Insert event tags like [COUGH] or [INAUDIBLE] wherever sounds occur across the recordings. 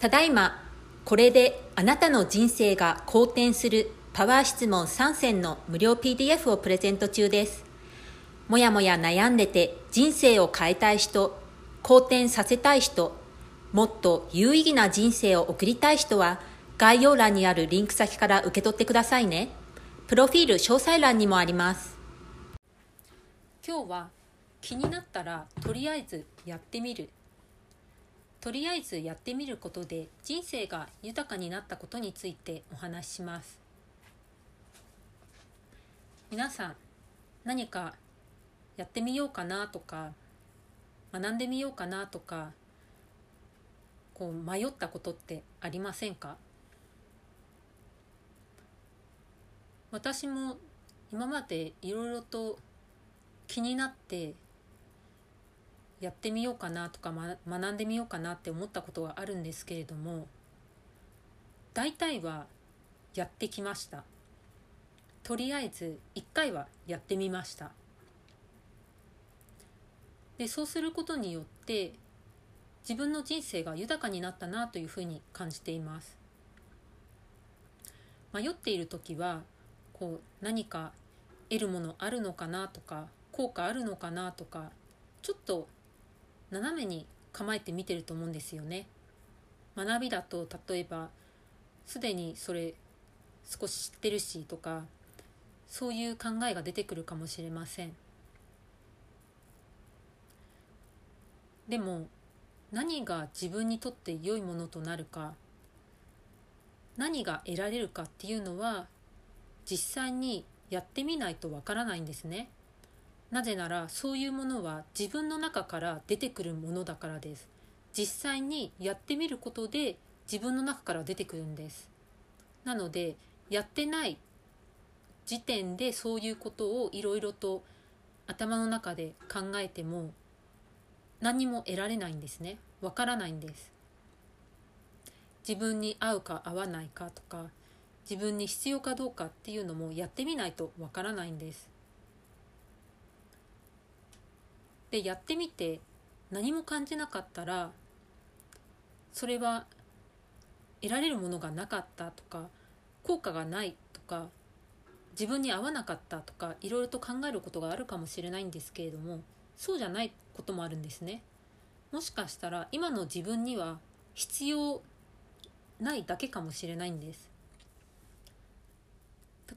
ただいまこれであなたの人生が好転するパワー質問3選の無料 PDF をプレゼント中ですもやもや悩んでて人生を変えたい人好転させたい人もっと有意義な人生を送りたい人は概要欄にあるリンク先から受け取ってくださいね。プロフィール詳細欄にもあります。今日は気になったらとりあえずやってみる。とりあえずやってみることで人生が豊かになったことについてお話しします。皆さん何かやってみようかなとか学んでみようかなとかこう迷ったことってありませんか？私も今までいろいろと気になってやってみようかなとか、ま、学んでみようかなって思ったことがあるんですけれども大体はやってきました。とりあえず一回はやってみました。でそうすることによって自分の人生が豊かになったなというふうに感じています。迷っている時はこう何か得るものあるのかなとか効果あるのかなとかちょっと斜めに構えて見てると思うんですよね。学びだと例えばすでにそれ少し知ってるしとかそういう考えが出てくるかもしれません。でも何が自分にとって良いものとなるか何が得られるかっていうのは実際にやってみないとわからないんですね。なぜならそういうものは自分の中から出てくるものだからです。実際にやってみることで自分の中から出てくるんです。なのでやってない時点でそういうことをいろいろと頭の中で考えても何も得られないんですね。わからないんです。自分に合うか合わないかとか自分に必要かどうかっていうのもやってみないとわからないんです。でやってみて何も感じなかったらそれは得られるものがなかったとか効果がないとか自分に合わなかったとかいろいろと考えることがあるかもしれないんですけれどもそうじゃないこともあるんですね。もしかしたら今の自分には必要ないだけかもしれないんです。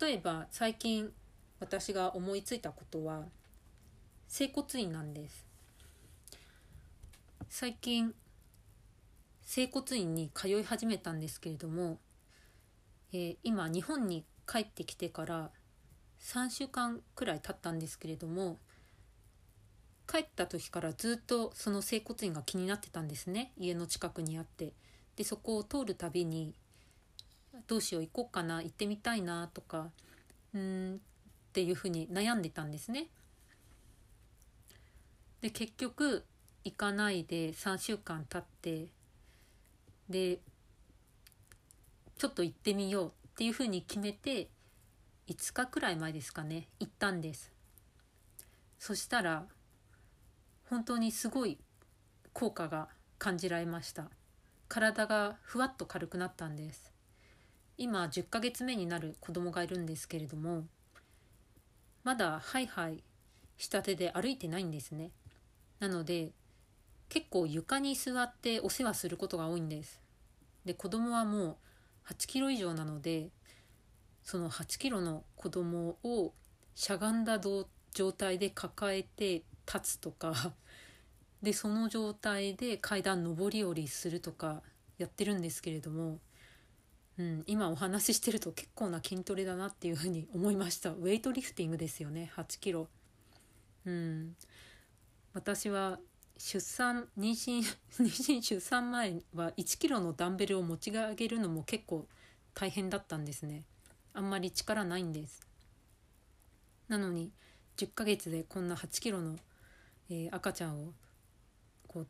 例えば最近私が思いついたことは整骨院なんです。最近整骨院に通い始めたんですけれども、えー、今日本に帰ってきてから3週間くらい経ったんですけれども帰った時からずっとその整骨院が気になってたんですね。家の近くにあって。でそこを通るたびにどうしよう行こうかな行ってみたいなとかうんっていうふうに悩んでたんですね。で結局行かないで3週間経ってでちょっと行ってみようっていうふうに決めて5日くらい前ですかね行ったんです。そしたら本当にすごい効果が感じられました。体がふわっと軽くなったんです。今10ヶ月目になる子供がいるんですけれどもまだハイハイしたてで歩いてないんですね。なので結構床に座ってお世話することが多いんです。で子供はもう8キロ以上なのでその8キロの子供をしゃがんだ状態で抱えて立つとかでその状態で階段上り下りするとかやってるんですけれども、うん、今お話ししてると結構な筋トレだなっていうふうに思いました。ウェイトリフティングですよね8キロ。うん。私は出産妊娠 [LAUGHS] 妊娠出産前は1キロのダンベルを持ち上げるのも結構大変だったんですね。あんまり力ないんです。なのに10ヶ月でこんな8キロの、えー、赤ちゃんをこう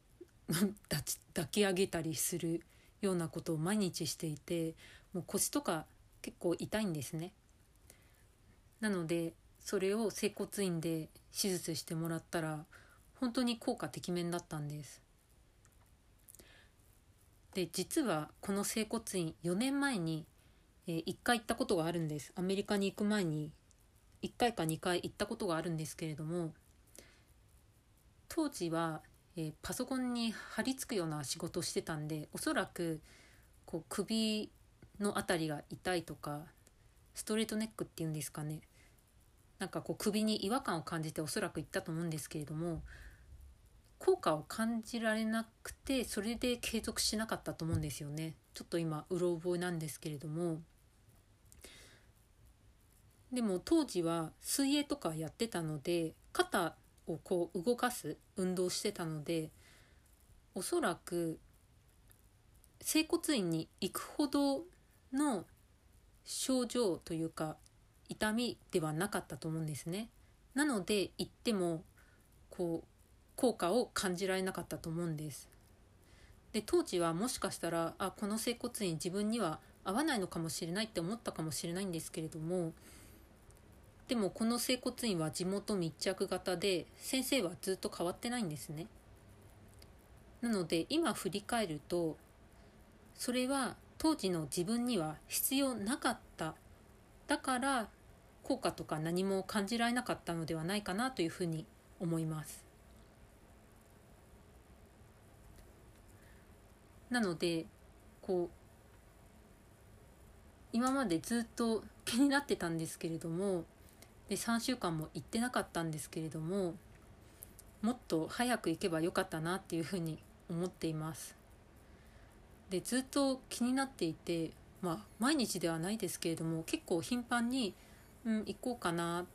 [LAUGHS] 抱き上げたりするようなことを毎日していてもう腰とか結構痛いんですね。なのでそれを整骨院で手術してもらったら本当に効果てきめんだったんです。で実はこの整骨院4年前に、えー、1回行ったことがあるんです。アメリカに行く前に1回か2回行ったことがあるんですけれども当時は、えー、パソコンに貼り付くような仕事をしてたんでおそらくこう首の辺りが痛いとかストレートネックっていうんですかね。なんかこう首に違和感を感じておそらく行ったと思うんですけれども効果を感じられなくてそれで継続しなかったと思うんですよねちょっと今うろ覚えなんですけれどもでも当時は水泳とかやってたので肩をこう動かす運動してたのでおそらく整骨院に行くほどの症状というか痛みではなかったと思うんですね。なので行ってもこう効果を感じられなかったと思うんです。で当時はもしかしたらあこの整骨院自分には合わないのかもしれないって思ったかもしれないんですけれどもでもこの整骨院は地元密着型で先生はずっと変わってないんですね。なので今振り返るとそれは当時の自分には必要なかっただから効果とか何も感じられなかったのではないかなというふうに思います。なのでこう今までずっと気になってたんですけれどもで3週間も行ってなかったんですけれどももっと早く行けばよかったなっていうふうに思っています。でずっと気になっていてまあ毎日ではないですけれども結構頻繁にうん行こうかな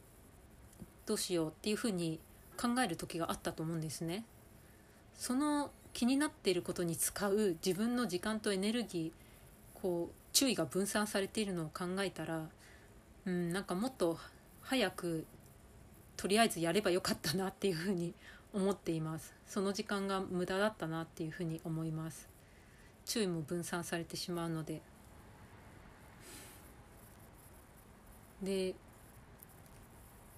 どうしようっていうふうに考える時があったと思うんですね。その気になっていることに使う自分の時間とエネルギーこう注意が分散されているのを考えたらうんなんかもっと早くとりあえずやればよかったなっていうふうに [LAUGHS] 思っています。その時間が無駄だったなっていうふうに思います。注意も分散されてしまうので。で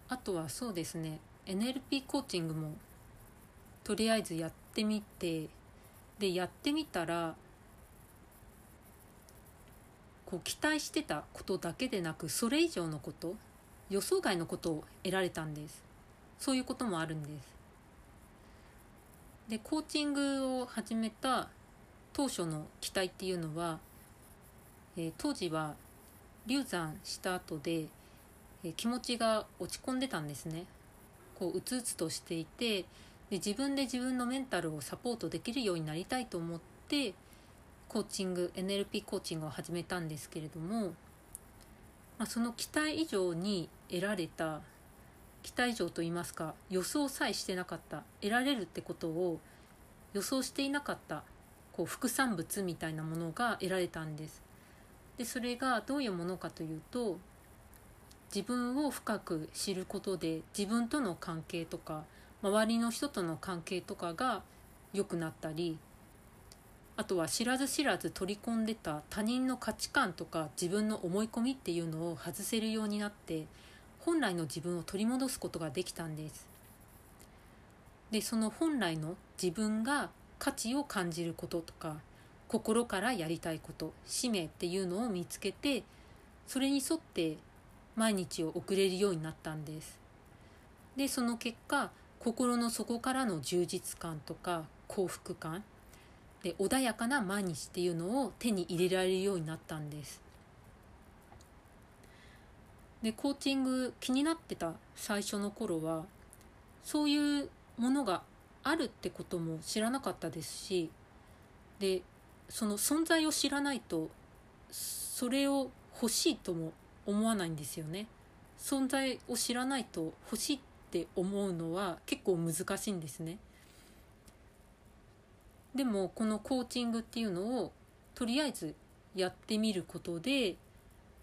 あとはそうですね。NLP コーチングもとりあえずやってみてでやってみたらこう期待してたことだけでなくそれ以上のこと予想外のことを得られたんです。そういうこともあるんです。でコーチングを始めた当初の期待っていうのは、えー、当時は流産した後で、えー、気持ちが落ち込んでたんですね。こううつうつとしていてで自分で自分のメンタルをサポートできるようになりたいと思ってコーチング NLP コーチングを始めたんですけれども、まあ、その期待以上に得られた期待以上といいますか予想さえしてなかった得られるってことを予想していなかったこう副産物みたいなものが得られたんです。でそれがどういうものかというと自分を深く知ることで自分との関係とか周りの人との関係とかが良くなったりあとは知らず知らず取り込んでた他人の価値観とか自分の思い込みっていうのを外せるようになって本来の自分を取り戻すことができたんです。でその本来の自分が価値を感じることとか心からやりたいこと使命っていうのを見つけてそれに沿って毎日を送れるようになったんです。でその結果心の底からの充実感とか幸福感。で穏やかな毎日っていうのを手に入れられるようになったんです。でコーチング気になってた最初の頃はそういうものがあるってことも知らなかったですしでその存在を知らないとそれを欲しいとも思わないんですよね。存在を知らないと欲しいっって思うのは結構難しいんですね。でもこのコーチングっていうのをとりあえずやってみることで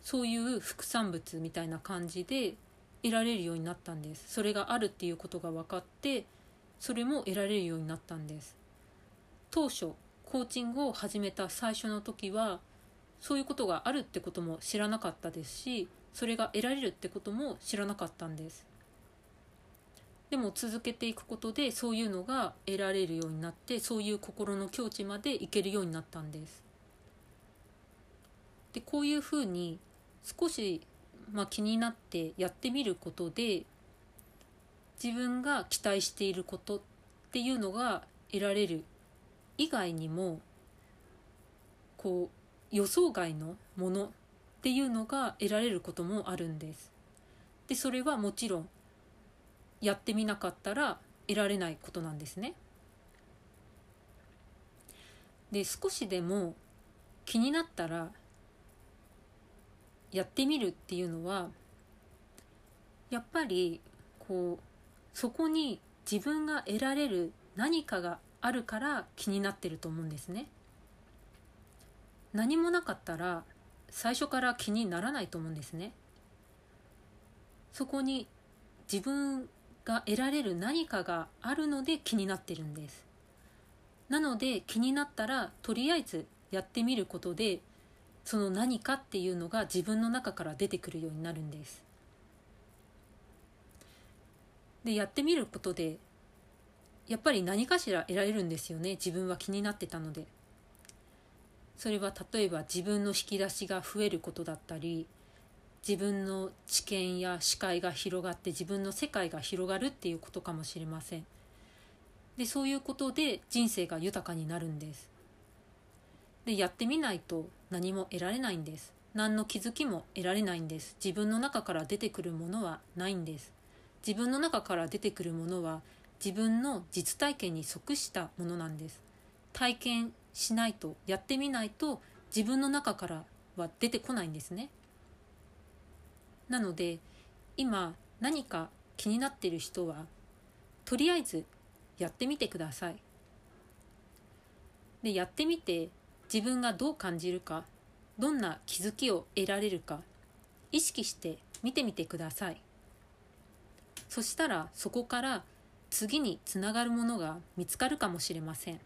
そういう副産物みたいな感じで得られるようになったんです。それがあるっていうことが分かってそれも得られるようになったんです。当初コーチングを始めた最初の時はそういうことがあるってことも知らなかったですしそれが得られるってことも知らなかったんです。でも続けていくことでそういうのが得られるようになってそういう心の境地までいけるようになったんですでこういうふうに少し、まあ、気になってやってみることで自分が期待していることっていうのが得られる以外にもこう予想外のものっていうのが得られることもあるんです。でそれはもちろんやってみなかったら得られないことなんですね。で少しでも気になったらやってみるっていうのはやっぱりこうそこに自分が得られる何かがあるから気になってると思うんですね。何もなかったら最初から気にならないと思うんですね。そこに自分が得られる何かがあるので気になってるんです。なので気になったらとりあえずやってみることでその何かっていうのが自分の中から出てくるようになるんです。でやってみることでやっぱり何かしら得られるんですよね自分は気になってたのでそれは例えば自分の引き出しが増えることだったり自分の知見や視界が広がって自分の世界が広がるっていうことかもしれません。でそういうことで人生が豊かになるんです。でやってみないと何も得られないんです。何の気づきも得られないんです。自分の中から出てくるものはないんです。自分の中から出てくるものは自分の実体験に即したものなんです。体験しないとやってみないと自分の中からは出てこないんですね。なので今何か気になっている人はとりあえずやってみてください。でやってみて自分がどう感じるかどんな気づきを得られるか意識して見てみてください。そしたらそこから次につながるものが見つかるかもしれません。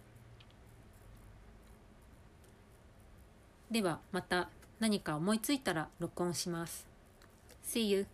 ではまた何か思いついたら録音します。See you